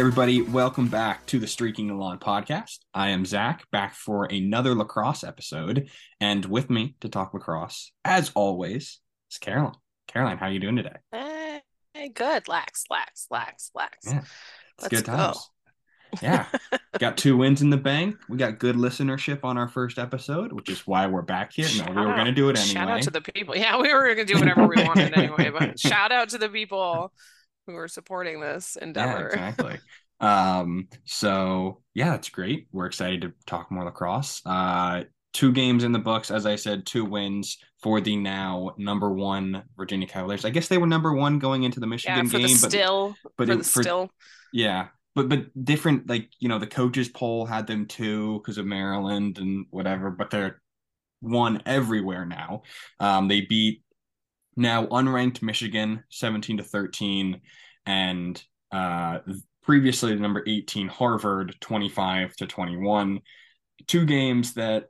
everybody, welcome back to the Streaking the Lawn podcast. I am Zach, back for another lacrosse episode, and with me to talk lacrosse, as always, is Caroline. Caroline, how are you doing today? Hey, good. Lax, lax, lax, lax. Yeah, it's Let's good go. Yeah, got two wins in the bank. We got good listenership on our first episode, which is why we're back here. No, we were going to do it anyway. Shout out to the people. Yeah, we were going to do whatever we wanted anyway, but shout out to the people who are supporting this endeavor. Yeah, exactly. um, so yeah, that's great. We're excited to talk more lacrosse. Uh, two games in the books, as I said, two wins for the now number one Virginia Cavaliers. I guess they were number one going into the Yeah, Michigan for game, the but still, but for it- the for- still. yeah, but but different. Like you know, the coaches poll had them two because of Maryland and whatever, but they're one everywhere now. Um, they beat now unranked Michigan seventeen to thirteen, and uh, previously the number eighteen Harvard twenty five to twenty one. Two games that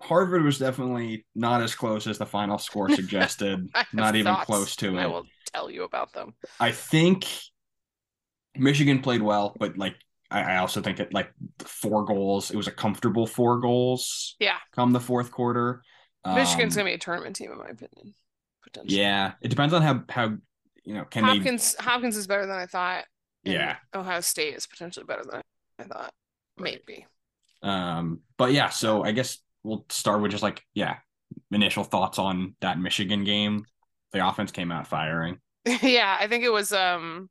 Harvard was definitely not as close as the final score suggested. Not even thoughts, close to and I will tell you about them. I think Michigan played well, but like I, also think that like four goals, it was a comfortable four goals Yeah, come the fourth quarter. Michigan's Um, going to be a tournament team, in my opinion. Potentially. yeah, it depends on how how you know can Hopkins, Hopkins is better than I thought. yeah Ohio State is potentially better than I thought. Right. Maybe. um but yeah so I guess we'll start with just like yeah initial thoughts on that Michigan game. The offense came out firing. yeah, I think it was um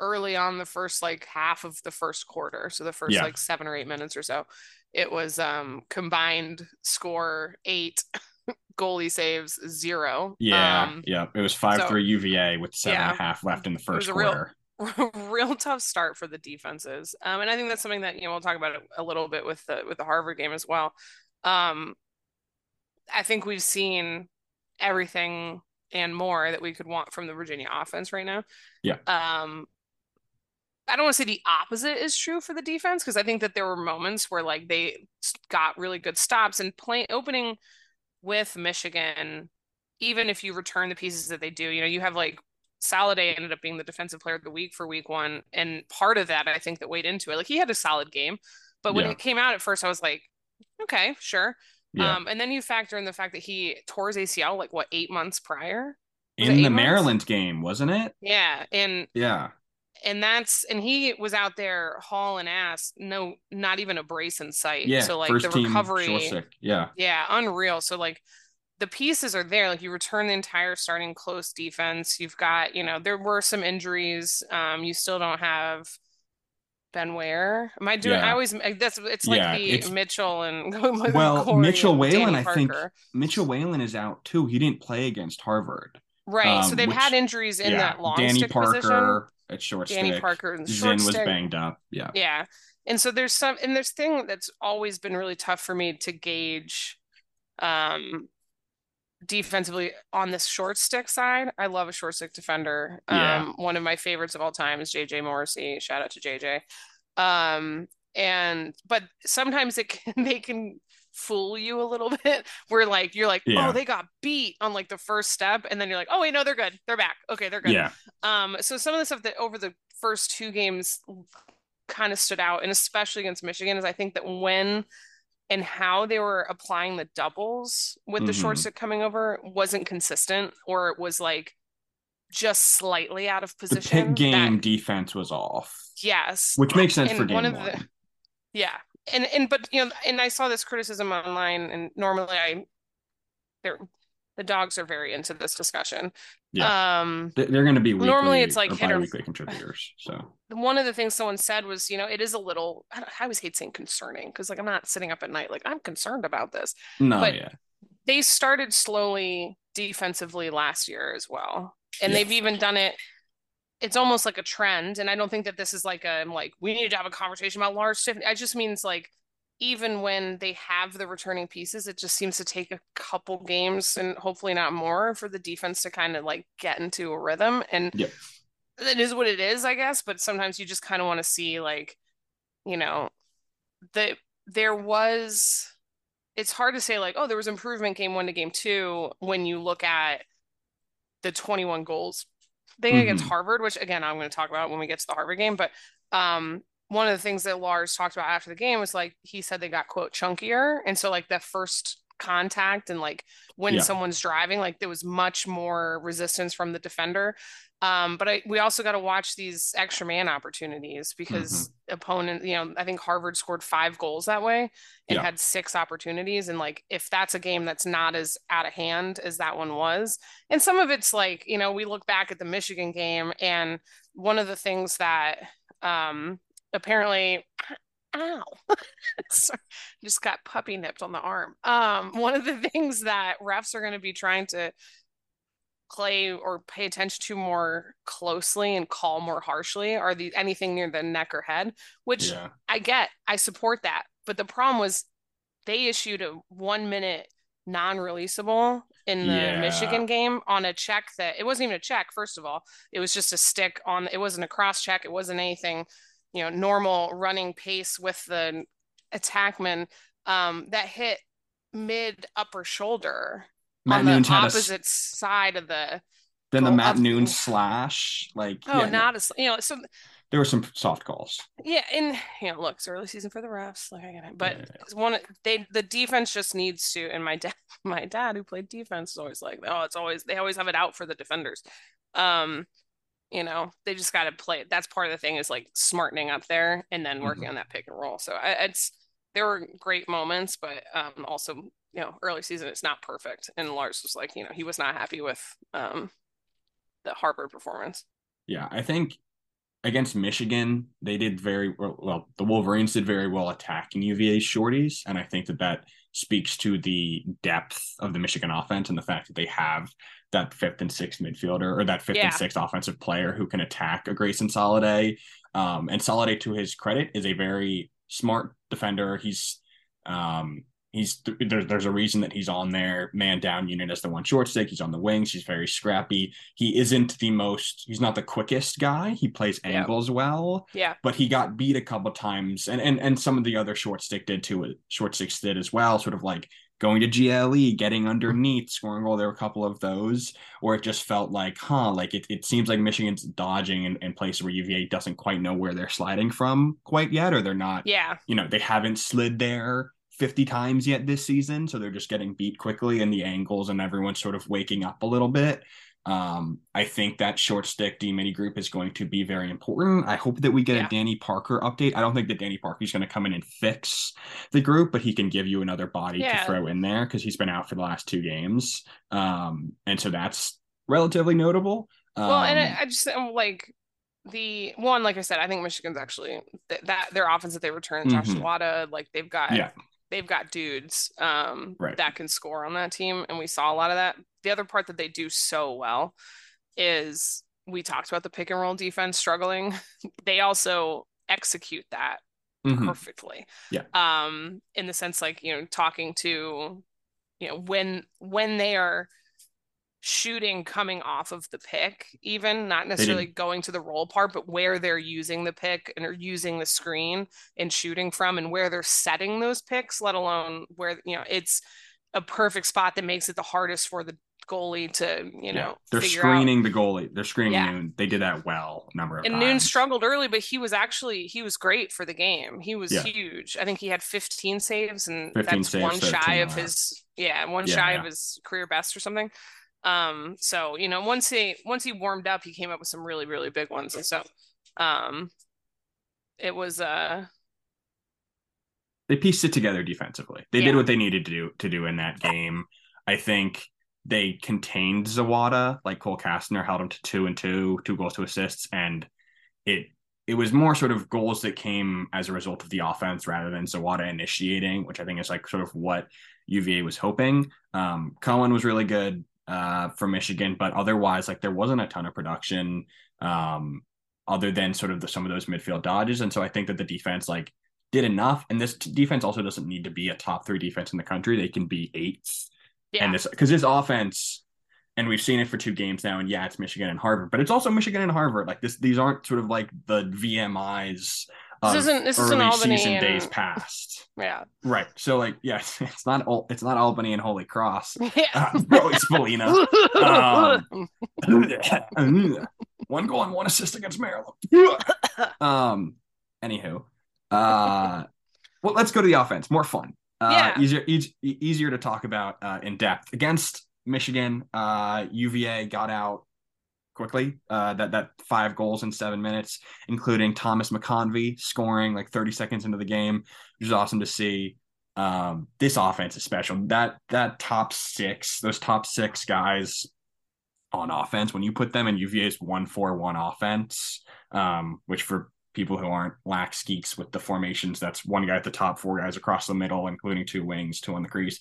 early on the first like half of the first quarter, so the first Yeah. like seven or eight minutes or so. It was um combined score eight, goalie saves zero. Yeah, Um, yeah. It was five so- three UVA with seven and a half left in the first a real- quarter. real tough start for the defenses. Um, and I think that's something that you know we'll talk about it a little bit with the with the Harvard game as well. Um, I think we've seen everything and more that we could want from the Virginia offense right now. Yeah. Um, I don't want to say the opposite is true for the defense because I think that there were moments where like they got really good stops and playing opening with Michigan. Even if you return the pieces that they do, you know, you have like Sallade ended up being the defensive player of the week for week one. And part of that, I think, that weighed into it. Like he had a solid game. But when Yeah. it came out at first, I was like, okay, sure. Yeah. Um, and then you factor in the fact that he tore his ACL like what, eight months prior? was in the months? Maryland game, wasn't it? Yeah. And Yeah. And that's and he was out there hauling ass, no, not even a brace in sight. Yeah. So like the recovery. Yeah. Yeah, unreal. So like the pieces are there. Like you return the entire starting close defense. You've got, you know, there were some injuries. Um, you still don't have Ben Ware. Am I doing? I always that's it's like Yeah, the it's- Mitchell and Well, Corey Mitchell Whalen, I think- Mitchell Whalen is out too. He didn't play against Harvard. Right. so um, they've which- had injuries in yeah. that long Danny Parker position. At short Danny stick. Parker and short was stick. banged up. Yeah. Yeah. And so there's some and there's thing that's always been really tough for me to gauge um defensively on this short stick side. I love a short stick defender. Yeah. Um one of my favorites of all time is JJ Morrissey. Shout out to JJ. Um and but sometimes it can they can fool you a little bit where like you're like, Yeah. "Oh, they got beat on like the first step." And then you're like, "Oh, wait, no, they're good. They're back. Okay, they're good." Yeah. Um, so some of the stuff that over the first two games kind of stood out, and especially against Michigan, is I think that when and how they were applying the doubles with the short stick coming over wasn't consistent, or it was like just slightly out of The position. pick game That- defense was off, yes, which makes sense And for game one one. the- yeah, and and but you know, and I saw this criticism online, and normally I, they're the dogs are very into this discussion. Yeah. Um, They- They're going to be weekly, Normally it's like hit or- bi-weekly contributors. So one of the things someone said was, you know, it is a little, I, don't- I always hate saying concerning because, like, I'm not sitting up at night, like, I'm concerned about this. no, But- yeah, They started slowly defensively last year as well. And Yeah. they've even done it, it's almost like a trend. And I don't think that this is like a, I'm like, we need to have a conversation about large shift. It just means like, even when they have the returning pieces, it just seems to take a couple games and hopefully not more for the defense to kind of like get into a rhythm. And Yep. it is what it is, I guess. But sometimes you just kind of want to see like, you know, the there was it's hard to say like, oh, there was improvement game one to game two when you look at the 21 goals thing mm-hmm. against Harvard, which again I'm going to talk about when we get to the Harvard game. But um, one of the things that Lars talked about after the game was like he said they got quote chunkier, and so like the first contact and like when yeah. someone's driving, like there was much more resistance from the defender. Um, but I, we also got to watch these extra man opportunities because mm-hmm. opponent, you know, I think Harvard scored five goals that way and yeah. had six opportunities. And like, if that's a game that's not as out of hand as that one was, and some of it's like, you know, we look back at the Michigan game and one of the things that um, apparently ow just got puppy nipped on the arm um one of the things that refs are going to be trying to play or pay attention to more closely and call more harshly are the anything near the neck or head which yeah. i get i support that but the problem was they issued a one minute non-releasable in the yeah. michigan game on a check that it wasn't even a check first of all it was just a stick on it wasn't a cross check it wasn't anything you know normal running pace with the attackman um, that hit mid upper shoulder Matt on Nunes the opposite a, side of the. Then the Matt Nunes slash, like oh, yeah, not as you know so. There were some soft calls. Yeah, and you know, look, it's early season for the refs. Like I get it, but yeah, yeah. one they the defense just needs to. And my dad, my dad who played defense is always like, oh, it's always they always have it out for the defenders. Um, you know, they just got to play it. That's part of the thing is like smartening up there and then working mm-hmm. on that pick and roll. So I, it's there were great moments, but um, also you know early season it's not perfect. And Lars was like, you know, he was not happy with um, the Harvard performance. Yeah, I think against Michigan they did very well. well the Wolverines did very well attacking UVA shorties, and I think that that speaks to the depth of the Michigan offense and the fact that they have that fifth and sixth midfielder or that fifth yeah. and sixth offensive player who can attack a Grayson Sallade. Um, and Sallade, to his credit, is a very smart defender. He's um, he's there's there's a reason that he's on their man down unit as the one short stick. He's on the wings. He's very scrappy. He isn't the most. He's not the quickest guy. He plays angles well. Yeah. But he got beat a couple times, and and and some of the other short stick did too. Short sticks did as well. Sort of like going to GLE, getting mm-hmm. underneath, scoring goal. There were a couple of those, or it just felt like, huh, like it, it seems like Michigan's dodging in, in places where UVA doesn't quite know where they're sliding from quite yet, or they're not, yeah, you know, they haven't slid there 50 times yet this season. So they're just getting beat quickly in the angles and everyone's sort of waking up a little bit. Um, I think that short stick D mini group is going to be very important. I hope that we get yeah. a Danny Parker update. I don't think that Danny Parker is going to come in and fix the group, but he can give you another body yeah. to throw in there because he's been out for the last two games. Um, and so that's relatively notable. Um, well, and I, um, I just I'm like the one, like I said, I think Michigan's actually th- that their offense that they return, Josh mm-hmm. like they've got yeah they've got dudes um, right. that can score on that team, and we saw a lot of that. The other part that they do so well is we talked about the pick and roll defense struggling. they also execute that mm-hmm. perfectly. Yeah. Um, in the sense like you know talking to you know when when they are shooting coming off of the pick, even not necessarily going to the roll part, but where they're using the pick and are using the screen and shooting from and where they're setting those picks, let alone where, you know, it's a perfect spot that makes it the hardest for the goalie to, you know, they're screening out. the goalie. They're screening yeah. Noon. They did that well number of and times. Noon struggled early, but he was actually he was great for the game. He was yeah. huge. I think he had 15 saves and 15 that's saves, one shy of his yeah, one yeah, shy of his career best or something. Um, so you know, once he once he warmed up, he came up with some really really big ones, and so um, it was uh they pieced it together defensively. They yeah. did what they needed to do to do in that game. I think they contained Zawada, like Cole Kastner held him to two and two, two goals to assists, and it it was more sort of goals that came as a result of the offense rather than Zawada initiating, which I think is like sort of what UVA was hoping. Um, Cohen was really good uh, for Michigan, but otherwise, like there wasn't a ton of production um, other than sort of the, some of those midfield dodges. And so I think that the defense like did enough. And this defense also doesn't need to be a top three defense in the country. They can be eights. Yeah. And this because this offense, and we've seen it for two games now. And yeah, it's Michigan and Harvard, but it's also Michigan and Harvard. Like this, these aren't sort of like the VMIs of This isn't- this isn't Albany season and- days past. Yeah. Right. So like, yes, it's not it's not Albany and Holy Cross. Yeah. Uh, Roy Spallina. Um, one goal and one assist against Maryland. um. Anywho, uh, well, let's go to the offense. More fun. Uh, Yeah. Easier, eas- e- easier to talk about uh, in depth against Michigan. Uh, UVA got out quickly. Uh, that that five goals in seven minutes, including Thomas McConvey scoring like 30 seconds into the game, which is awesome to see. Um, this offense is special. That that top six, those top six guys on offense, when you put them in UVA's one four one offense, um, which for people who aren't lax geeks with the formations, that's one guy at the top, four guys across the middle, including two wings, two on the crease,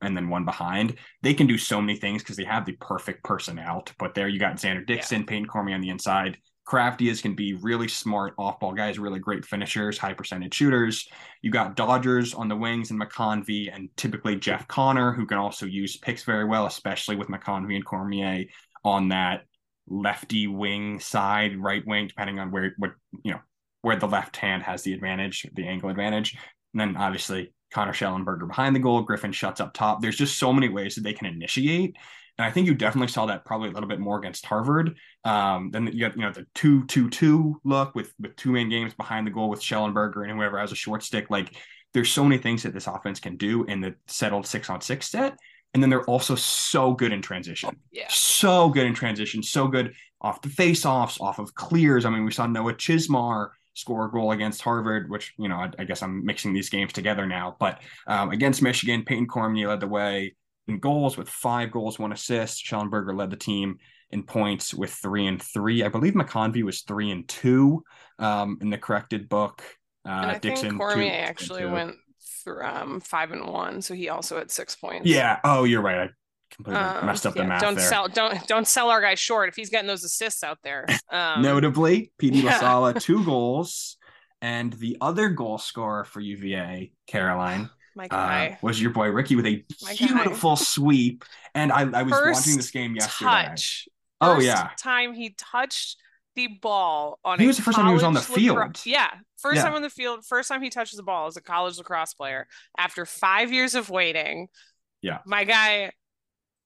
and then one behind. They can do so many things because they have the perfect personnel to put there. You got Xander Dixon, Payton Cormier on the inside. Crafty can be really smart off ball guys, really great finishers, high percentage shooters. You got Dodgers on the wings and McConvey, and typically Jeff Connor, who can also use picks very well, especially with McConvey and Cormier on that lefty wing side, right wing, depending on where what you know where the left hand has the advantage, the angle advantage. And then obviously Connor Shellenberger behind the goal, Griffin Schutt's up top. There's just so many ways that they can initiate. And I think you definitely saw that probably a little bit more against Harvard. Um, then you got you know the two two two look with with two man games behind the goal with Shellenberger and whoever has a short stick. Like there's so many things that this offense can do in the settled six on six set. And then they're also so good in transition. Yeah. So good in transition, so good off the face-offs, off of clears. I mean, we saw Noah Chizmar score a goal against Harvard, which, you know, I, I guess I'm mixing these games together now. But um, against Michigan, Payton Cormier led the way in goals with five goals, one assist. Shellenberger led the team in points with three and three. I believe McConvey was three and two um, in the corrected book. Uh, and I Dixon think Cormier two actually two. went through um five and one, so he also had six points. Yeah. Oh, you're right. Completely Um, messed up the yeah, math don't there. sell don't don't sell our guy short if he's getting those assists out there. Um, Notably, Petey yeah. LaSala, two goals. And the other goal scorer for UVA, Caroline, my uh, guy. was your boy Ricky with a My guy. beautiful sweep. And I, I was First watching this game yesterday. touch. Oh, First yeah. time he touched the ball on. He was the first time he was on the college lacro- field. Yeah, first Yeah. time on the field. First time he touches the ball as a college lacrosse player after five years of waiting. Yeah. my guy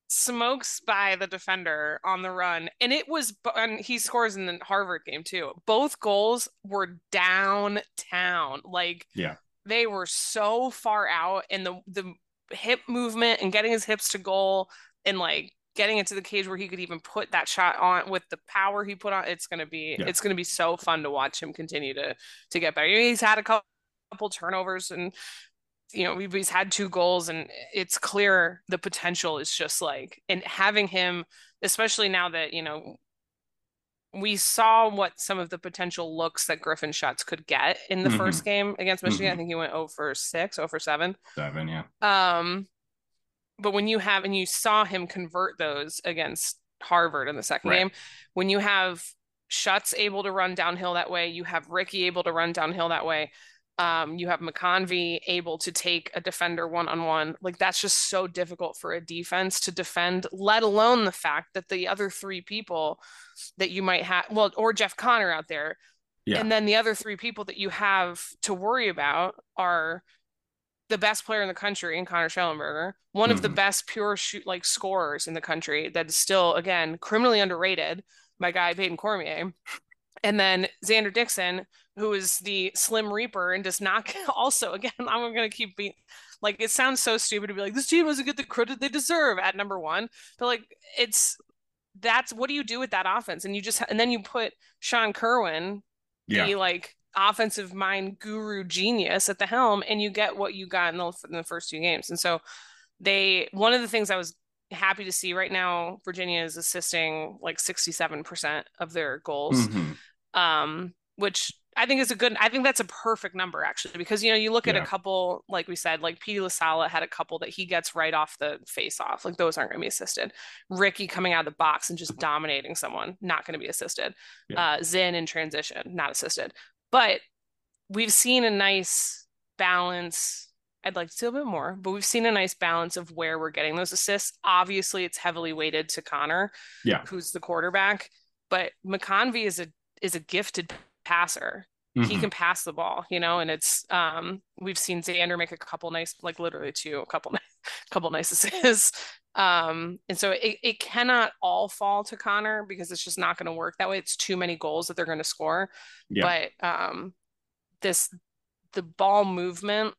smokes by the defender on the run, and it was. And he scores in the Harvard game too. Both goals were downtown, like Yeah. they were so far out, and the the hip movement and getting his hips to goal and like getting into the cage where he could even put that shot on with the power he put on it's going to be Yeah. it's going to be so fun to watch him continue to to get better he's had a couple, couple turnovers and you know he's had two goals and it's clear the potential is just like and having him especially now that you know we saw what some of the potential looks that Griffin shots could get in the Mhm. first game against Michigan. I Mhm. think he went 0 for 6, 0 for 7. Seven, yeah. Um, but when you have and you saw him convert those against Harvard in the second Right. game, when you have Shuts able to run downhill that way, you have Ricky able to run downhill that way. Um, you have McConvey able to take a defender one on one. Like that's just so difficult for a defense to defend, let alone the fact that the other three people that you might have, well, or Jeff Connor out there, Yeah. and then the other three people that you have to worry about are the best player in the country in Connor Shellenberger, one of the Mhm. best pure shoot like scorers in the country that is still again criminally underrated, my guy Payton Cormier. And then Xander Dixon, who is the Slim Reaper and does not also again, I'm gonna keep being like it sounds so stupid to be like this team doesn't get the credit they deserve at number one, but like it's that's what do you do with that offense? And you just and then you put Sean Kirwan Yeah. the like offensive mind guru genius at the helm and you get what you got in the, in the first two games and so they one of the things i was happy to see right now virginia is assisting like 67% of their goals Mhm. um which i think it's a good i think that's a perfect number actually because you know you look at a couple like we said like Petey lasala had a couple that he gets right off the face off like those aren't going to be assisted. Ricky coming out of the box and just dominating someone not going to be assisted. Yeah. uh zin in transition not assisted. But we've seen a nice balance i'd like to see a bit more but we've seen a nice balance of where we're getting those assists. Obviously it's heavily weighted to connor Yeah. who's the quarterback but mcconvey is a is a gifted passer Mm-hmm. He can pass the ball, you know, and it's um we've seen Xander make a couple nice, like literally two, a couple, couple nice assists. Um, and so it, it cannot all fall to Connor because it's just not going to work that way. It's too many goals that they're going to score. Yeah. But um, this the ball movement,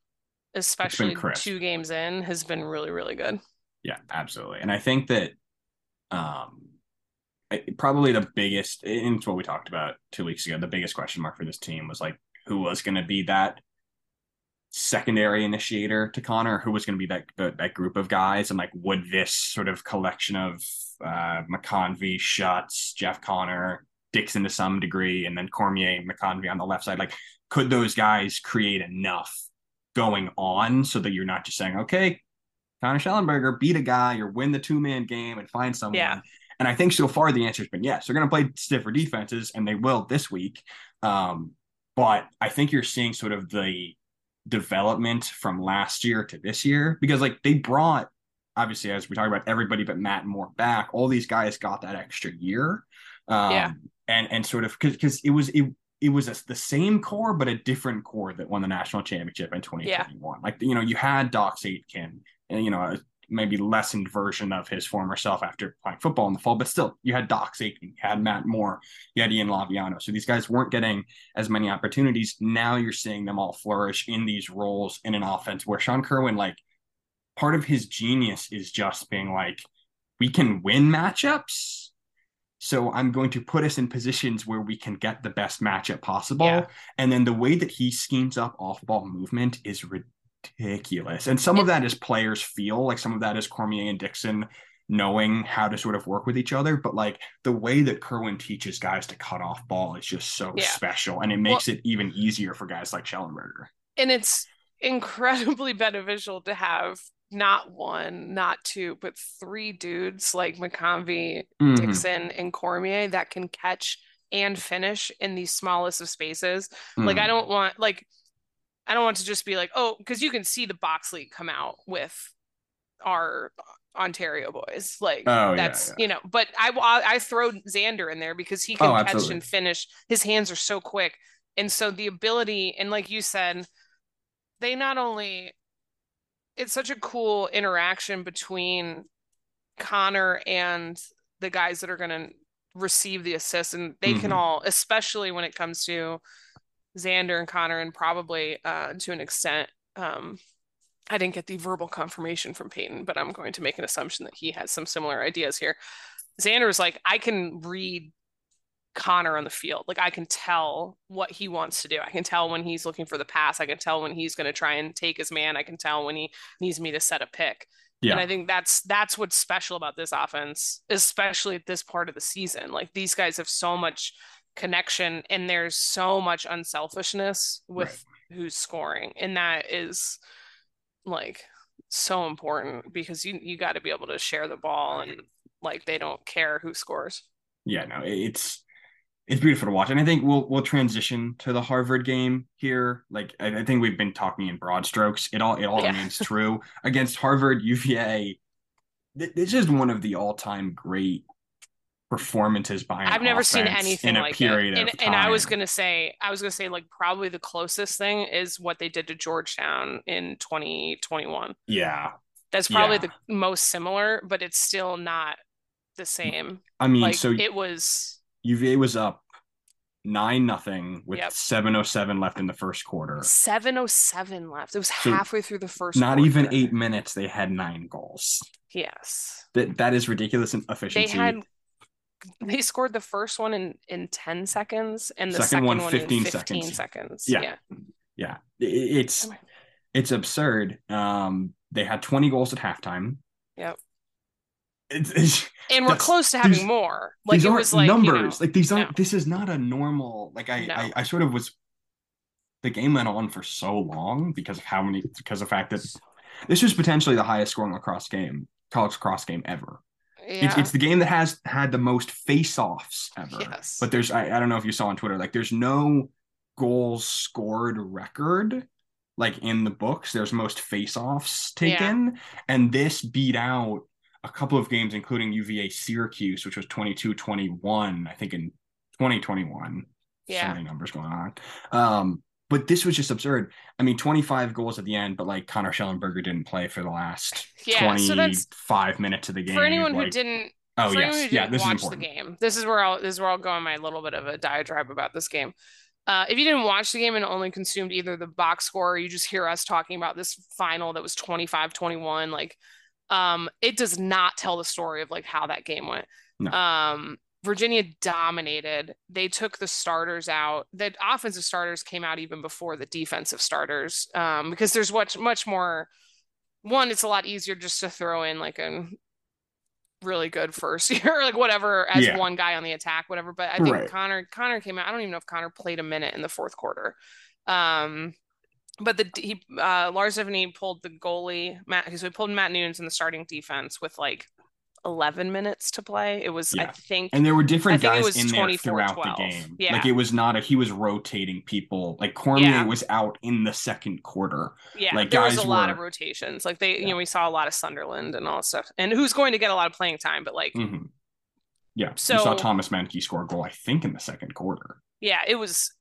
especially two games in, has been really really good. Yeah, absolutely. And I think that um probably the biggest and it's what we talked about two weeks ago the biggest question mark for this team was like who was going to be that secondary initiator to connor? Who was going to be that that group of guys? And like would this sort of collection of uh mcconvey Schutz jeff connor dixon to some degree and then cormier mcconvey on the left side like could those guys create enough going on so that you're not just saying okay connor shellenberger beat a guy or win the two-man game and find someone? yeah and I think so far the answer has been yes. They're going to play stiffer defenses, and they will this week. Um, but I think you're seeing sort of the development from last year to this year because like they brought obviously as we talk about everybody but Matt Moore back. All these guys got that extra year. Um, yeah. And and sort of because it was it it was a, the same core but a different core that won the national championship in 2021. Yeah. Like you know you had Dox Aitken and you know maybe lessened version of his former self after playing football in the fall. But still, you had Dox Aitken, you had Matt Moore, you had Ian Laviano. So these guys weren't getting as many opportunities. Now you're seeing them all flourish in these roles in an offense where Sean Kirwan, like, part of his genius is just being like, we can win matchups. So I'm going to put us in positions where we can get the best matchup possible. Yeah. And then the way that he schemes up off ball movement is ridiculous ridiculous. And some of that is players feel like some of that is Cormier and Dixon knowing how to sort of work with each other. But like the way that Kirwan teaches guys to cut off ball is just so yeah. special. And it makes well, it even easier for guys like Shellenberger. And it's incredibly beneficial to have not one, not two, but three dudes like McConvey, mm-hmm. Dixon, and Cormier that can catch and finish in the smallest of spaces. Mm-hmm. Like I mm. don't want like I don't want to just be like, oh, because you can see the box league come out with our Ontario boys. Like oh, that's yeah, yeah. you know, but I I throw Xander in there because he can oh, catch absolutely. and finish. His hands are so quick, and so the ability and like you said, they not only it's such a cool interaction between Connor and the guys that are going to receive the assist, and they mm-hmm. can all, especially when it comes to Xander and Connor, and probably uh, to an extent, um, I didn't get the verbal confirmation from Payton, but I'm going to make an assumption that he has some similar ideas here. Xander is like, I can read Connor on the field. Like I can tell what he wants to do. I can tell when he's looking for the pass. I can tell when he's going to try and take his man. I can tell when he needs me to set a pick. Yeah. And I think that's that's what's special about this offense, especially at this part of the season. Like these guys have so much connection and there's so much unselfishness with right. who's scoring and that is like so important because you you got to be able to share the ball and like they don't care who scores. Yeah no it's it's beautiful to watch and i think we'll we'll transition to the harvard game here. Like i, I think we've been talking in broad strokes. It all it all yeah. remains true. Against harvard uva this is one of the all-time great performances by I've never seen anything in a like period it. And, and, I was gonna say, I was gonna say, like probably the closest thing is what they did to Georgetown in 2021. Yeah, that's probably yeah. the most similar, but it's still not the same. I mean, like, so it was UVA was up nine nothing with yep. 707 left in the first quarter 707 left it was so halfway through the first not quarter. even eight minutes they had nine goals yes that that is ridiculous in efficiency they had they scored the first one in in 10 seconds and the second, second one, 15 in 15 seconds, seconds. Yeah. yeah. Yeah. It's it's absurd. Um they had 20 goals at halftime. Yep. It's, it's, and we're close to having more. Like it was like numbers you know, like these aren't no. this is not a normal like I, no. I i sort of was the game went on for so long because of how many because of the fact that this was potentially the highest scoring lacrosse game college cross game ever yeah. It's, it's the game that has had the most face-offs ever. Yes. But there's I, I don't know if you saw on Twitter, like there's no goals scored record like in the books. There's most face-offs taken. Yeah. And this beat out a couple of games, including UVA Syracuse, which was 22-21, I think in 2021. Yeah. so many numbers going on. Um, but this was just absurd. I mean, 25 goals at the end, but like Connor Shellenberger didn't play for the last Yeah, so 25 minutes of the game. for anyone who didn't oh yes, yeah, this is watch the game, this is where I'll this is where I'll go on my little bit of a diatribe about this game. Uh, if you didn't watch the game and only consumed either the box score or you just hear us talking about this final that was 25-21, like um, it does not tell the story of like how that game went. No. Um, Virginia dominated. They took the starters out. The offensive starters came out even before the defensive starters um, because there's much much more. One, it's a lot easier just to throw in like a really good first year, like whatever, as Yeah. one guy on the attack, whatever. But I think Right. Connor Connor came out. I don't even know if Connor played a minute in the fourth quarter. Um, but the he uh Lars Tiffany pulled the goalie Matt so he pulled Matt Nunes in the starting defense with like 11 minutes to play. It was I think And there were different I it guys was in there 24-12. throughout the game. Yeah. Like it was not a he was rotating people. Like Cormier Yeah. was out in the second quarter. yeah, like, there was a guys lot of rotations. Like they, you know, we saw a lot of Sunderland and all that stuff. And who's going to get a lot of playing time, but like Mhm. Yeah. So- you saw Thomas Menke score a goal, I think, in the second quarter. yeah, it was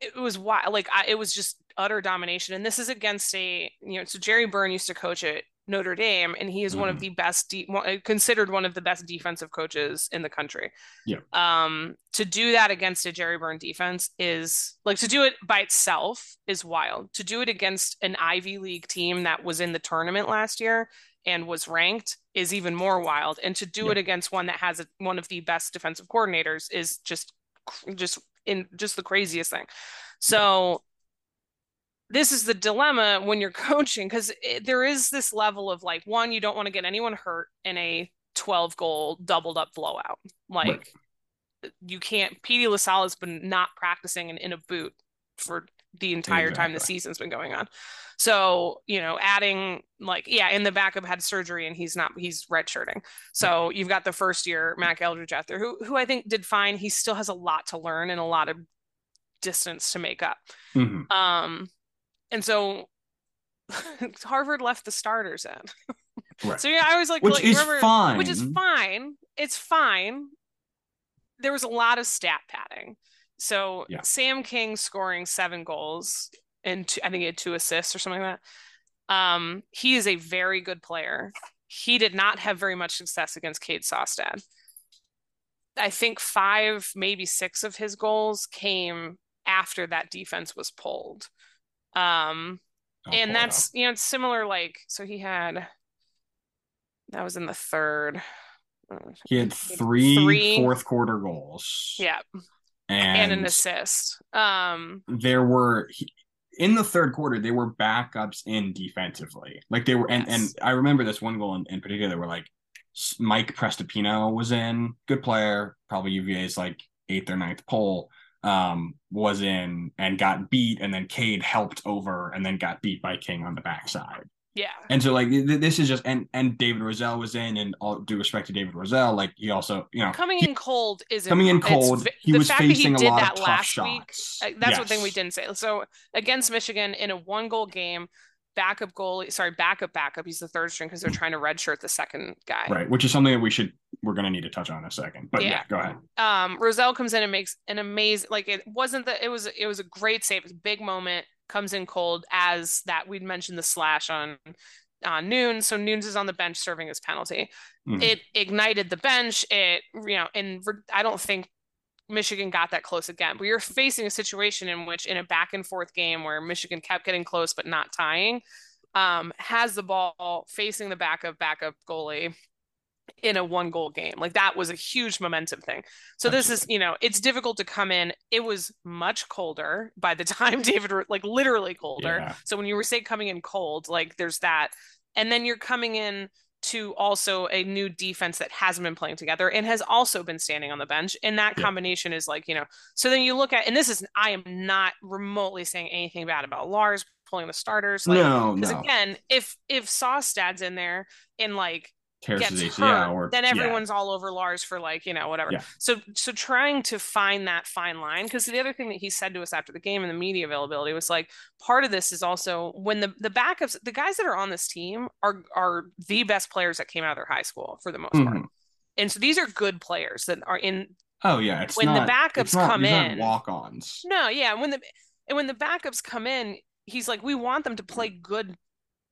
it was wild. Like I, it was just utter domination. And this is against a you know, so Gerry Byrne used to coach at Notre Dame, and he is one of Mhm. the best, de- considered one of the best defensive coaches in the country. Yeah. Um, to do that against a Gerry Byrne defense is like to do it by itself is wild. To do it against an Ivy League team that was in the tournament last year and was ranked is even more wild. And to do Yeah. it against one that has a, one of the best defensive coordinators is just just in just the craziest thing. So this is the dilemma when you're coaching because there is this level of like one you don't want to get anyone hurt in a 12 goal doubled up blowout. Like you can't Petey LaSala has been not practicing and in a boot for the entire time the season's been going on. So, you know, adding like, yeah, and the backup had surgery and he's not, he's redshirting. So you've got the first year, Mac Eldridge out there, who, who I think did fine. He still has a lot to learn and a lot of distance to make up. Mhm. Um, and so Harvard left the starters in. Right. So yeah, I was like, Which like, is remember- fine. Which is fine. It's fine. There was a lot of stat padding. So Yeah. Sam King scoring seven goals and two, I think he had two assists or something like that. Um, he is a very good player. He did not have very much success against Cade Saustad. I think five, maybe six of his goals came after that defense was pulled. Um, I'll and that's you know it's similar like so he had that was in the third. He had three, Three. fourth quarter goals. yeah. And, and an assist. Um there were he- in the third quarter they were backups in defensively. Like they were and, and i remember this one goal in, in particular where like mike prestopino was in. Good player. Probably uva's like eighth or ninth pole um was in and got beat and then cade helped over and then got beat by king on the backside. Yeah. And so like th- this is just and and david roselle was in and all due respect to david roselle like he also you know coming in cold is coming in cold he was facing a did lot that of tough last shots. week uh, that's one thing we didn't say. So against michigan in a one goal game backup goalie sorry backup backup he's the third string because they're trying to redshirt the second guy. Right, which is something that we should we're gonna need to touch on in a second. But yeah, Yeah. go ahead. um Roselle comes in and makes an amazing like it wasn't that it was it was a great save. It a big moment, comes in cold as that we'd mentioned the slash on on Noon. So Nunes is on the bench serving his penalty. Mhm. It ignited the bench. It you know, and I don't think Michigan got that close again. But you're facing a situation in which in a back and forth game where Michigan kept getting close but not tying, um, has the ball facing the backup backup goalie in a one goal game. Like that was a huge momentum thing. So this is, you know, it's difficult to come in. It was much colder by the time David, like literally colder. Yeah. So when you were saying coming in cold, like there's that. And then you're coming in to also a new defense that hasn't been playing together and has also been standing on the bench. And that Yeah. combination is like, you know, so then you look at, and this is, I am not remotely saying anything bad about Lars pulling the starters. Like, no, because no. again, if if Saustad's in there and like Tears gets his hurt, or then yeah. everyone's all over Lars for like, you know, whatever. Yeah. So so trying to find that fine line because the other thing that he said to us after the game and the media availability was like part of this is also when the the backups, the guys that are on this team are are the best players that came out of their high school for the most part. Mhm. And so these are good players that are in Oh yeah, it's when not, the backups not, come in, walk-ons. No, yeah, when the and when the backups come in, he's like, we want them to play good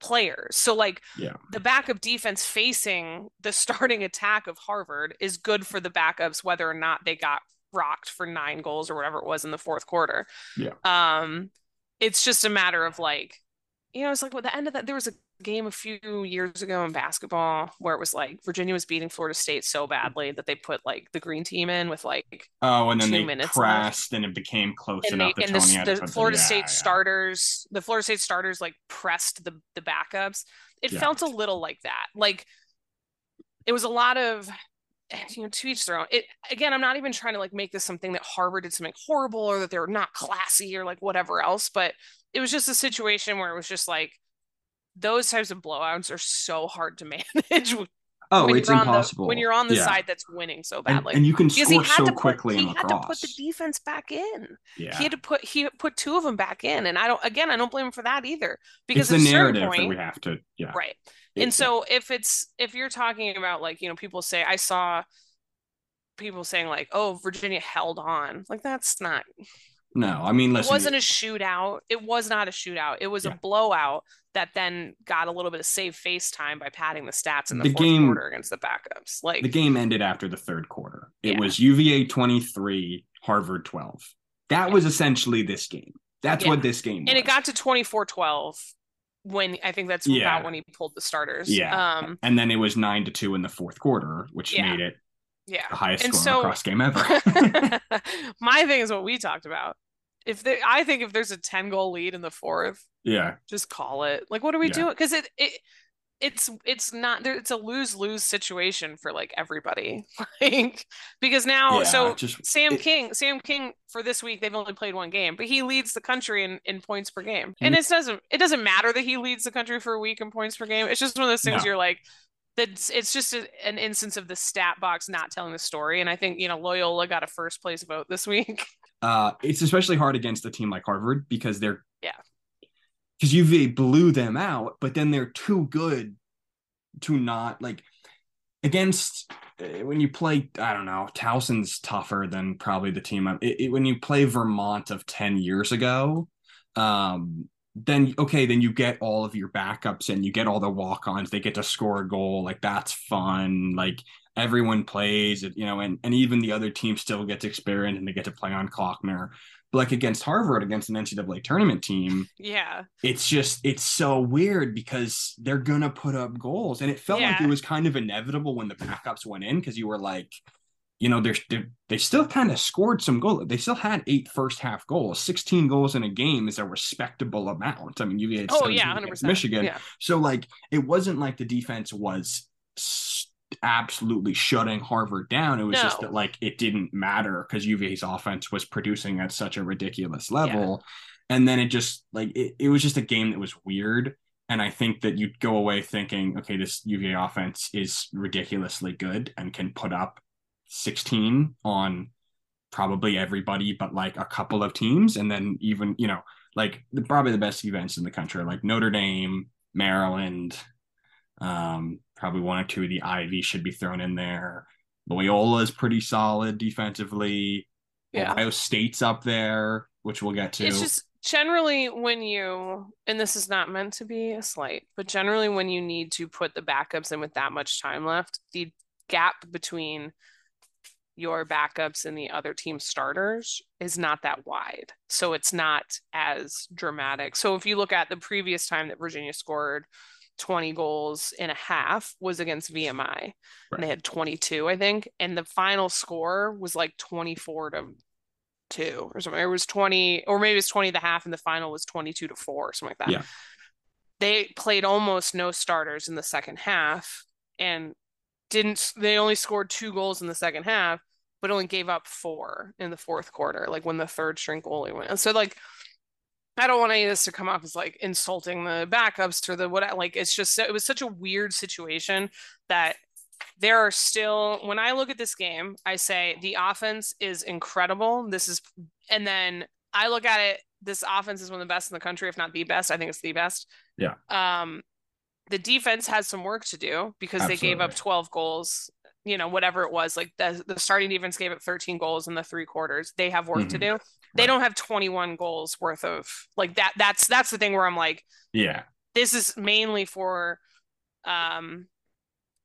players. So like yeah. the backup defense facing the starting attack of Harvard is good for the backups whether or not they got rocked for 9 goals or whatever it was in the fourth quarter. Yeah. Um it's just a matter of like you know, it's like at the end of that there was a game a few years ago in basketball where it was like Virginia was beating Florida State so badly that they put like the green team in with like oh, and then they pressed left. and it became close and enough. They, and the, the Florida yeah, State yeah. starters, the Florida State starters like pressed the the backups. It yeah. felt a little like that. Like it was a lot of you know to each their own. It again, I'm not even trying to like make this something that Harvard did something horrible or that they're not classy or like whatever else, but it was just a situation where it was just like those types of blowouts are so hard to manage. Oh, it's impossible the, when you're on the yeah. side that's winning so badly, and, and you can score so put, quickly. He had to put the defense back in. Yeah. he had to put he put two of them back in, and I don't. Again, I don't blame him for that either because it's the narrative point, that we have to. Yeah, right. And so if it's if you're talking about like you know people say I saw people saying like oh Virginia held on like that's not no, I mean, listen, it wasn't a shootout. It was not a shootout. It was yeah. a blowout that then got a little bit of save face time by padding the stats in the, the game, quarter against the backups. Like the game ended after the third quarter. It yeah. was UVA 23, Harvard 12. That yeah. was essentially this game. That's what this game was. And it got to 24 12 when I think that's about when he pulled the starters. Yeah. Um, and then it was nine to two in the fourth quarter, which made it yeah. the highest and score so, across game ever. my thing is what we talked about. If there, I think if there's a ten goal lead in the fourth, yeah, just call it. Like, what are we yeah. doing? Because it it it's it's not there. It's a lose lose situation for like everybody. like because now, yeah, so just, Sam it, King, Sam King for this week they've only played one game, but he leads the country in in points per game, and it doesn't it doesn't matter that he leads the country for a week in points per game. It's just one of those things no. you're like that's it's just a, an instance of the stat box not telling the story. And I think you know Loyola got a first place vote this week. Uh, it's especially hard against a team like Harvard because they're yeah because UVA blew them out, but then they're too good to not like against uh, when you play. I don't know. Towson's tougher than probably the team. It, it, when you play Vermont of ten years ago, um, then okay, then you get all of your backups and you get all the walk-ons. They get to score a goal, like that's fun. Like everyone plays it, you know, and and even the other team still gets experience and they get to play on Klockner. But like against Harvard, against an NCAA tournament team, yeah, it's just it's so weird because they're gonna put up goals, and it felt yeah. like it was kind of inevitable when the backups went in because you were like, you know, they're, they're they still kind of scored some goals. They still had eight first half goals. 16 goals in a game is a respectable amount. I mean, UVA had oh, yeah, 100%. Michigan. Yeah. So, like, it wasn't like the defense was absolutely shutting Harvard down. It was no. just that, like, it didn't matter because UVA's offense was producing at such a ridiculous level. Yeah. And then it just, like, it, it was just a game that was weird. And I think that you'd go away thinking, okay, this UVA offense is ridiculously good and can put up 16 on probably everybody but like a couple of teams. And then even you know like the, probably the best events in the country like notre dame maryland um probably one or two of the ivy should be thrown in there. Loyola is pretty solid defensively. Yeah. ohio state's up there which we'll get to. It's just generally when you and this is not meant to be a slight but generally when you need to put the backups in with that much time left the gap between your backups and the other team starters is not that wide. So it's not as dramatic. So if you look at the previous time that Virginia scored 20 goals in a half was against VMI. Right. And they had 22, I think. And the final score was like 24 to 2 or something. It was 20, or maybe it's 20 the half, and the final was 22 to 4 or something like that. Yeah. They played almost no starters in the second half and didn't they only scored two goals in the second half but only gave up four in the fourth quarter, like when the third string goalie went. And so like I don't want any of this to come off as like insulting the backups or the what like it's just it was such a weird situation that there are still when I look at this game, I say the offense is incredible. This is and then I look at it, this offense is one of the best in the country, if not the best. I think it's the best. Yeah. Um the defense has some work to do because Absolutely. they gave up 12 goals you know, whatever it was, like the, the starting defense gave up 13 goals in the three quarters. They have work mm-hmm. to do. They right. don't have 21 goals worth of like that. That's that's the thing where I'm like, yeah, this is mainly for um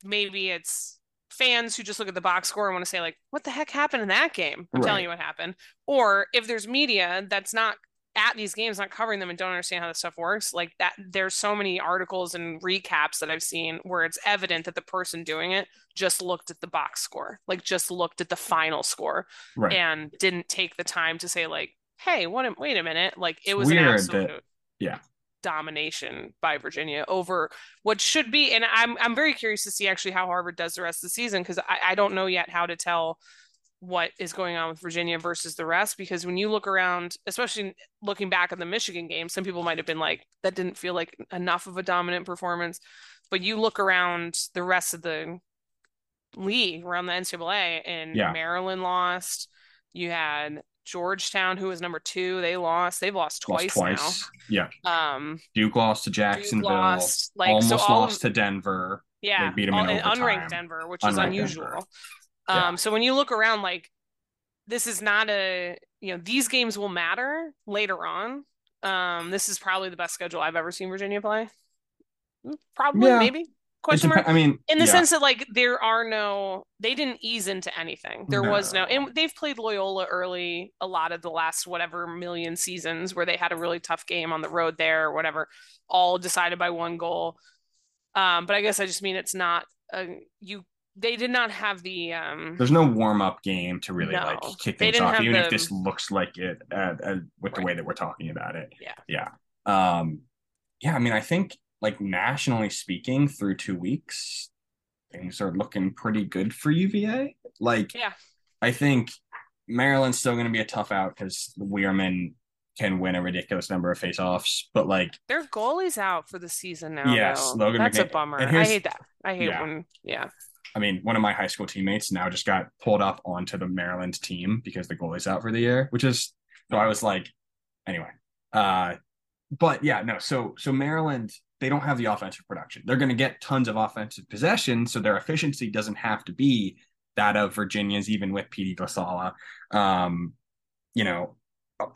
maybe it's fans who just look at the box score and want to say like what the heck happened in that game i'm right. telling you what happened or if there's media that's not at these games not covering them and don't understand how this stuff works like that there's so many articles and recaps that i've seen where it's evident that the person doing it just looked at the box score like just looked at the final score right. and didn't take the time to say like hey what wait a minute like it was Weird an absolute that, yeah domination by Virginia over what should be. And I'm I'm very curious to see actually how Harvard does the rest of the season because I, I don't know yet how to tell what is going on with Virginia versus the rest because when you look around, especially looking back at the Michigan game, some people might have been like, that didn't feel like enough of a dominant performance. But you look around the rest of the league around the NCAA and yeah. Maryland lost. You had Georgetown, who was number two, they lost. They've lost twice, lost twice. now. Yeah. Um, Duke lost to Jacksonville. Lost, like, almost so lost of, to Denver. Yeah, they beat them all, in unranked Denver, which unranked is unusual. Denver. Um, so when you look around, like this is not a you know these games will matter later on. Um, this is probably the best schedule I've ever seen Virginia play. Probably, yeah. maybe question mark. I mean, in the yeah. sense that like there are no, they didn't ease into anything. There no. was no, and they've played Loyola early a lot of the last whatever million seasons where they had a really tough game on the road there or whatever, all decided by one goal. Um, but I guess I just mean it's not a, you. They did not have the. um There's no warm up game to really no, like kick things off, even the, if this looks like it uh, uh, with right. the way that we're talking about it. Yeah. Yeah. Um, yeah. I mean, I think like nationally speaking, through two weeks, things are looking pretty good for UVA. Like, yeah, I think Maryland's still going to be a tough out because Wierman can win a ridiculous number of faceoffs, but like their goalie's out for the season now. Yes, though. Logan that's a bummer. I hate that. I hate yeah. when yeah. I mean, one of my high school teammates now just got pulled up onto the Maryland team because the goalie's out for the year, which is so I was like, anyway. Uh, but yeah, no. So so Maryland they don't have the offensive production. They're going to get tons of offensive possession, so their efficiency doesn't have to be that of Virginia's, even with Petey LaSala. Um, you know,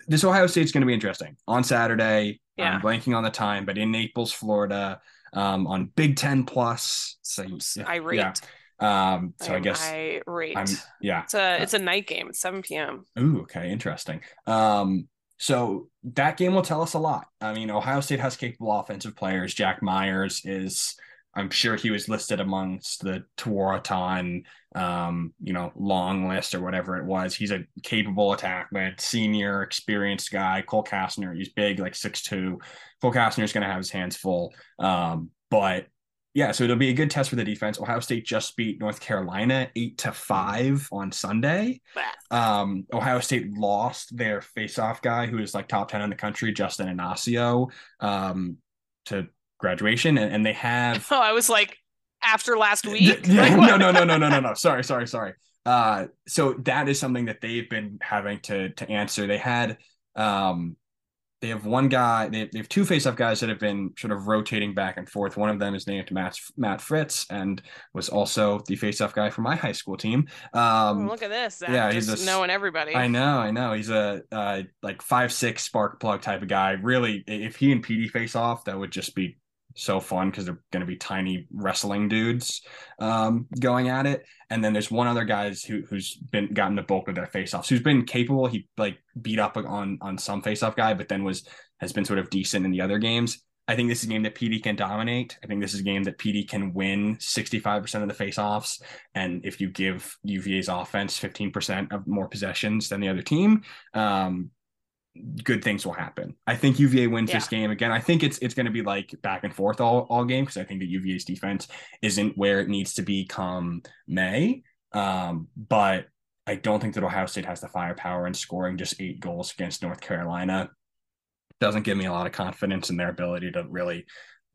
this Ohio State's going to be interesting on Saturday. Yeah. I'm blanking on the time, but in Naples, Florida, um, on Big Ten Plus. So irate. Yeah. Um, so I, I guess irate. I'm, yeah, it's a it's a night game. It's 7 p.m. Ooh, okay, interesting. Um, so that game will tell us a lot. I mean, Ohio State has capable offensive players. Jack Myers is, I'm sure he was listed amongst the Tewaaraton, um, you know, long list or whatever it was. He's a capable attackman, senior, experienced guy. Cole Kastner, he's big, like six two. Cole Kastner is going to have his hands full. Um, but yeah, so it'll be a good test for the defense. Ohio State just beat North Carolina eight to five on Sunday. Um, Ohio State lost their face-off guy, who is like top ten in the country, Justin Inacio, um, to graduation, and, and they have. Oh, I was like, after last week. Yeah, no, no, no, no, no, no, no. Sorry, sorry, sorry. Uh, so that is something that they've been having to to answer. They had um they have one guy, they have, they have two face-off guys that have been sort of rotating back and forth. One of them is named Matt, Matt Fritz and was also the face-off guy for my high school team. Um, look at this. Zach, yeah, he's a, knowing everybody. I know, I know. He's a uh, like five six spark plug type of guy. Really, if he and Petey face off, that would just be so fun because they're going to be tiny wrestling dudes um, going at it. And then there's one other guy who who's been gotten the bulk of their faceoffs, who's been capable. He like beat up on on some faceoff guy, but then was has been sort of decent in the other games. I think this is a game that Petey can dominate. I think this is a game that Petey can win 65% of the faceoffs. And if you give UVA's offense 15% of more possessions than the other team, um, good things will happen. I think UVA wins yeah. this game again. I think it's it's going to be like back and forth all all game because I think that UVA's defense isn't where it needs to be come May. Um, but I don't think that Ohio State has the firepower in scoring just eight goals against North Carolina. Doesn't give me a lot of confidence in their ability to really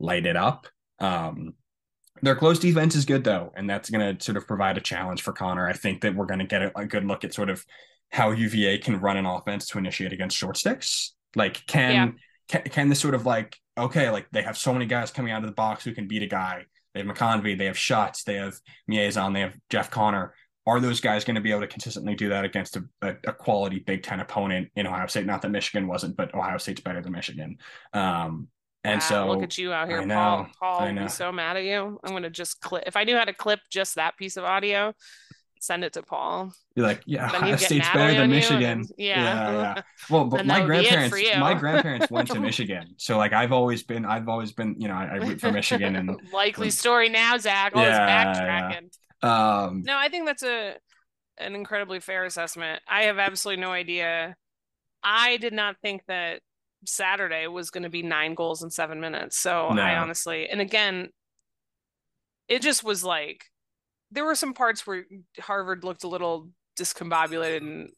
light it up. Um, their close defense is good though, and that's going to sort of provide a challenge for Connor. I think that we're going to get a, a good look at sort of how UVA can run an offense to initiate against short sticks. Like, can yeah. can, can this sort of like okay, like they have so many guys coming out of the box who can beat a guy. They have McConvey, they have Shots, they have Miezan, they have Jeff Conner. Are those guys going to be able to consistently do that against a, a, a, quality Big Ten opponent in Ohio State? Not that Michigan wasn't, but Ohio State's better than Michigan. Um, and so look at you out here, I know, Paul. Paul, I'm so mad at you. I'm gonna just clip. If I knew how to clip just that piece of audio, send it to Paul. You're like, yeah, Ohio State's better than Michigan. And, yeah. yeah, yeah. Well, but my grandparents, my grandparents went to Michigan, so like I've always been, I've always been, you know, I, I root for Michigan and likely story now, Zach. All yeah, backtracking. Yeah. Um, no, I think that's a an incredibly fair assessment. I have absolutely no idea. I did not think that Saturday was going to be nine goals in seven minutes. So no. I honestly, and again, it just was like there were some parts where Harvard looked a little discombobulated. And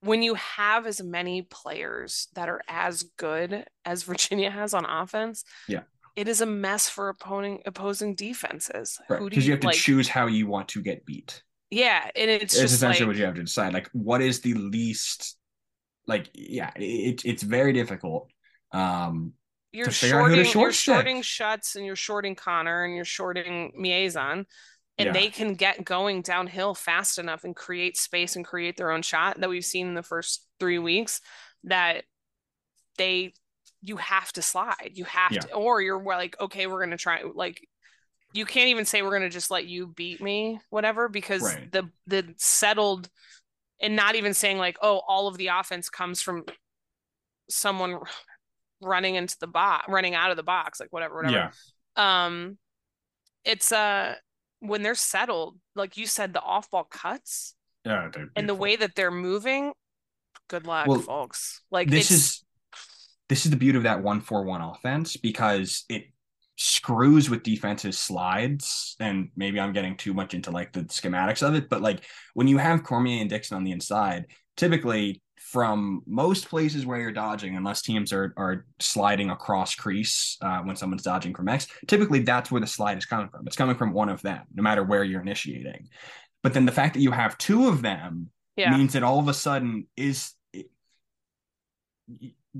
when you have as many players that are as good as Virginia has on offense, yeah, it is a mess for opposing opposing defenses. Right, because you, you, have to like, choose how you want to get beat. Yeah, and it's, it's essentially like, what you have to decide. Like, what is the least like yeah, it, it's very difficult. Um, you're shorting, short you're shorting Schutz and you're shorting Connor and you're shorting Miezan, and yeah. they can get going downhill fast enough and create space and create their own shot that we've seen in the first three weeks. That they, you have to slide. You have yeah. to, or you're like, okay, we're gonna try. Like, you can't even say we're gonna just let you beat me, whatever, because right. the the settled and not even saying like, oh, all of the offense comes from someone running into the box, running out of the box, like whatever, whatever. Yeah. Um, it's uh when they're settled, like you said, the off ball cuts. Yeah, and the way that they're moving. Good luck, well, folks. Like this is this is the beauty of that one four one offense because it screws with defensive slides and maybe i'm getting too much into like the schematics of it but like when you have cormier and dixon on the inside typically from most places where you're dodging unless teams are are sliding across crease uh, when someone's dodging from x typically that's where the slide is coming from. It's coming from one of them no matter where you're initiating. But then the fact that you have two of them yeah. means that all of a sudden is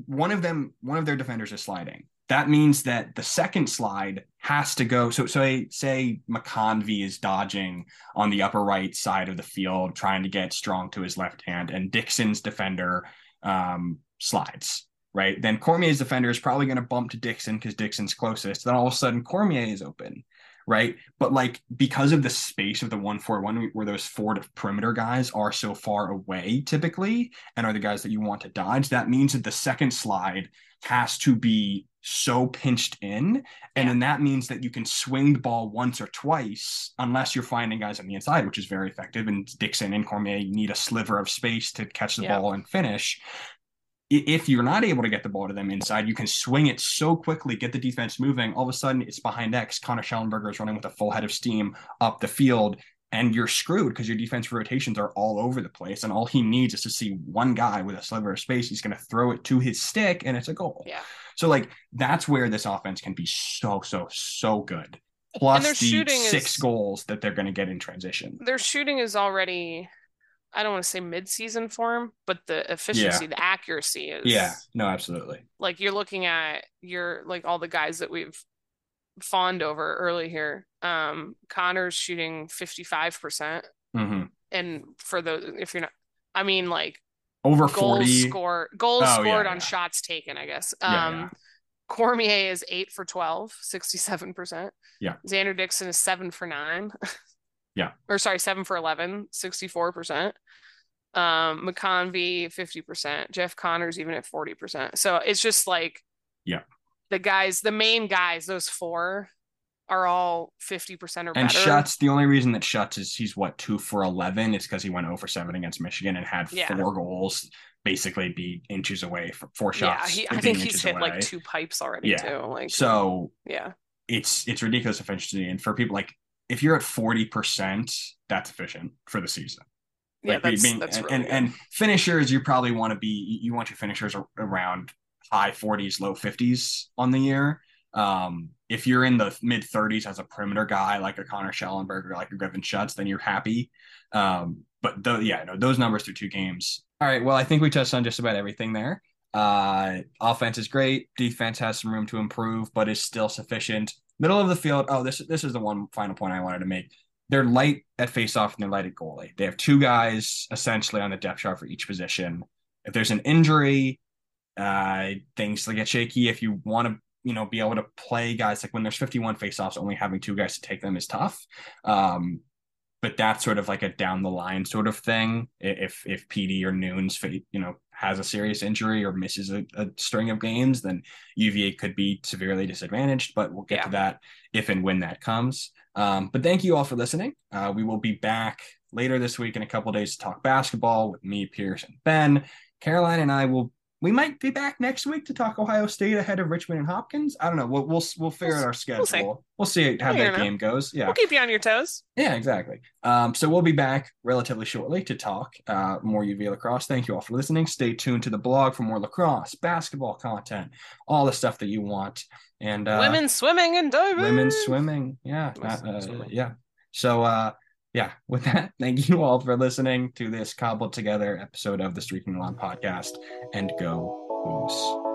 one of them one of their defenders is sliding that means that the second slide has to go. So, so say McConvey is dodging on the upper right side of the field, trying to get strong to his left hand, and Dixon's defender um, slides. Right then, Cormier's defender is probably going to bump to Dixon because Dixon's closest. Then all of a sudden, Cormier is open, right? But like because of the space of the one four one, where those four perimeter guys are so far away typically, and are the guys that you want to dodge, that means that the second slide has to be so pinched in. And yeah. then that means that you can swing the ball once or twice, unless you're finding guys on the inside, which is very effective. And Dixon and Cormier need a sliver of space to catch the yeah. ball and finish. If you're not able to get the ball to them inside, you can swing it so quickly, get the defense moving. All of a sudden, it's behind X. Connor Shellenberger is running with a full head of steam up the field and you're screwed because your defensive rotations are all over the place. And all he needs is to see one guy with a sliver of space. He's going to throw it to his stick, and it's a goal. Yeah. So like that's where this offense can be so so so good. Plus the six is, goals that they're going to get in transition. Their shooting is already. I don't want to say mid-season form, but the efficiency, yeah. the accuracy is. Yeah. No, absolutely. Like you're looking at your like all the guys that we've fawned over early here. Um, Connor's shooting 55%. percent mm hmm And for the, if you're not, I mean, like over goals 40 score, goals oh, scored yeah, on yeah. shots taken, I guess. Um, Cormier is eight for 12, 67%. Yeah. Xander Dixon is seven for nine. yeah. Or sorry, seven for 11, 64%. Um, McConvey, 50%. Jeff Conner's even at 40%. So it's just like, yeah the guys, the main guys, those four are all 50% or better. And Schutz, the only reason that Schutz is he's what two for 11 is because he went over seven against Michigan and had yeah. four goals, basically be inches away from four shots. Yeah, he, I think he's hit away. like two pipes already yeah. too. Like so, yeah, it's it's ridiculous efficiency. And for people like if you're at 40%, that's efficient for the season. Yeah, like that's, being, that's and, really and, and, finishers, you probably want to be you want your finishers around high 40s, low 50s on the year. Um, if you're in the mid 30s as a perimeter guy like a Connor Shellenberger, like a Griffin Schutz, then you're happy. Um, but the, yeah, no, those numbers through two games. All right. Well, I think we touched on just about everything there. Uh, offense is great. Defense has some room to improve, but is still sufficient. Middle of the field. Oh, this this is the one final point I wanted to make. They're light at faceoff and they're light at goalie. They have two guys essentially on the depth chart for each position. If there's an injury, uh, things get shaky. If you want to, you know, be able to play guys like when there's 51 faceoffs, only having two guys to take them is tough. Um, but that's sort of like a down the line sort of thing. If if Petey or Nunes, you know, has a serious injury or misses a, a string of games, then UVA could be severely disadvantaged. But we'll get yeah. to that if and when that comes. Um, but thank you all for listening. Uh, we will be back later this week in a couple days to talk basketball with me, Pierce, and Ben. Caroline and I will we might be back next week to talk Ohio State ahead of Richmond and Hopkins. I don't know. We'll we'll we'll figure we'll, out our schedule. We'll see, we'll see how that game goes. Yeah, we'll keep you on your toes. Yeah, exactly. Um, so we'll be back relatively shortly to talk uh, more UV lacrosse. Thank you all for listening. Stay tuned to the blog for more lacrosse, basketball content, all the stuff that you want. And uh, women swimming and diving. Women swimming. Yeah, uh, yeah. So uh, yeah, with that, thank you all for listening to this cobbled together episode of the Streaking the Lawn podcast and go Hoos.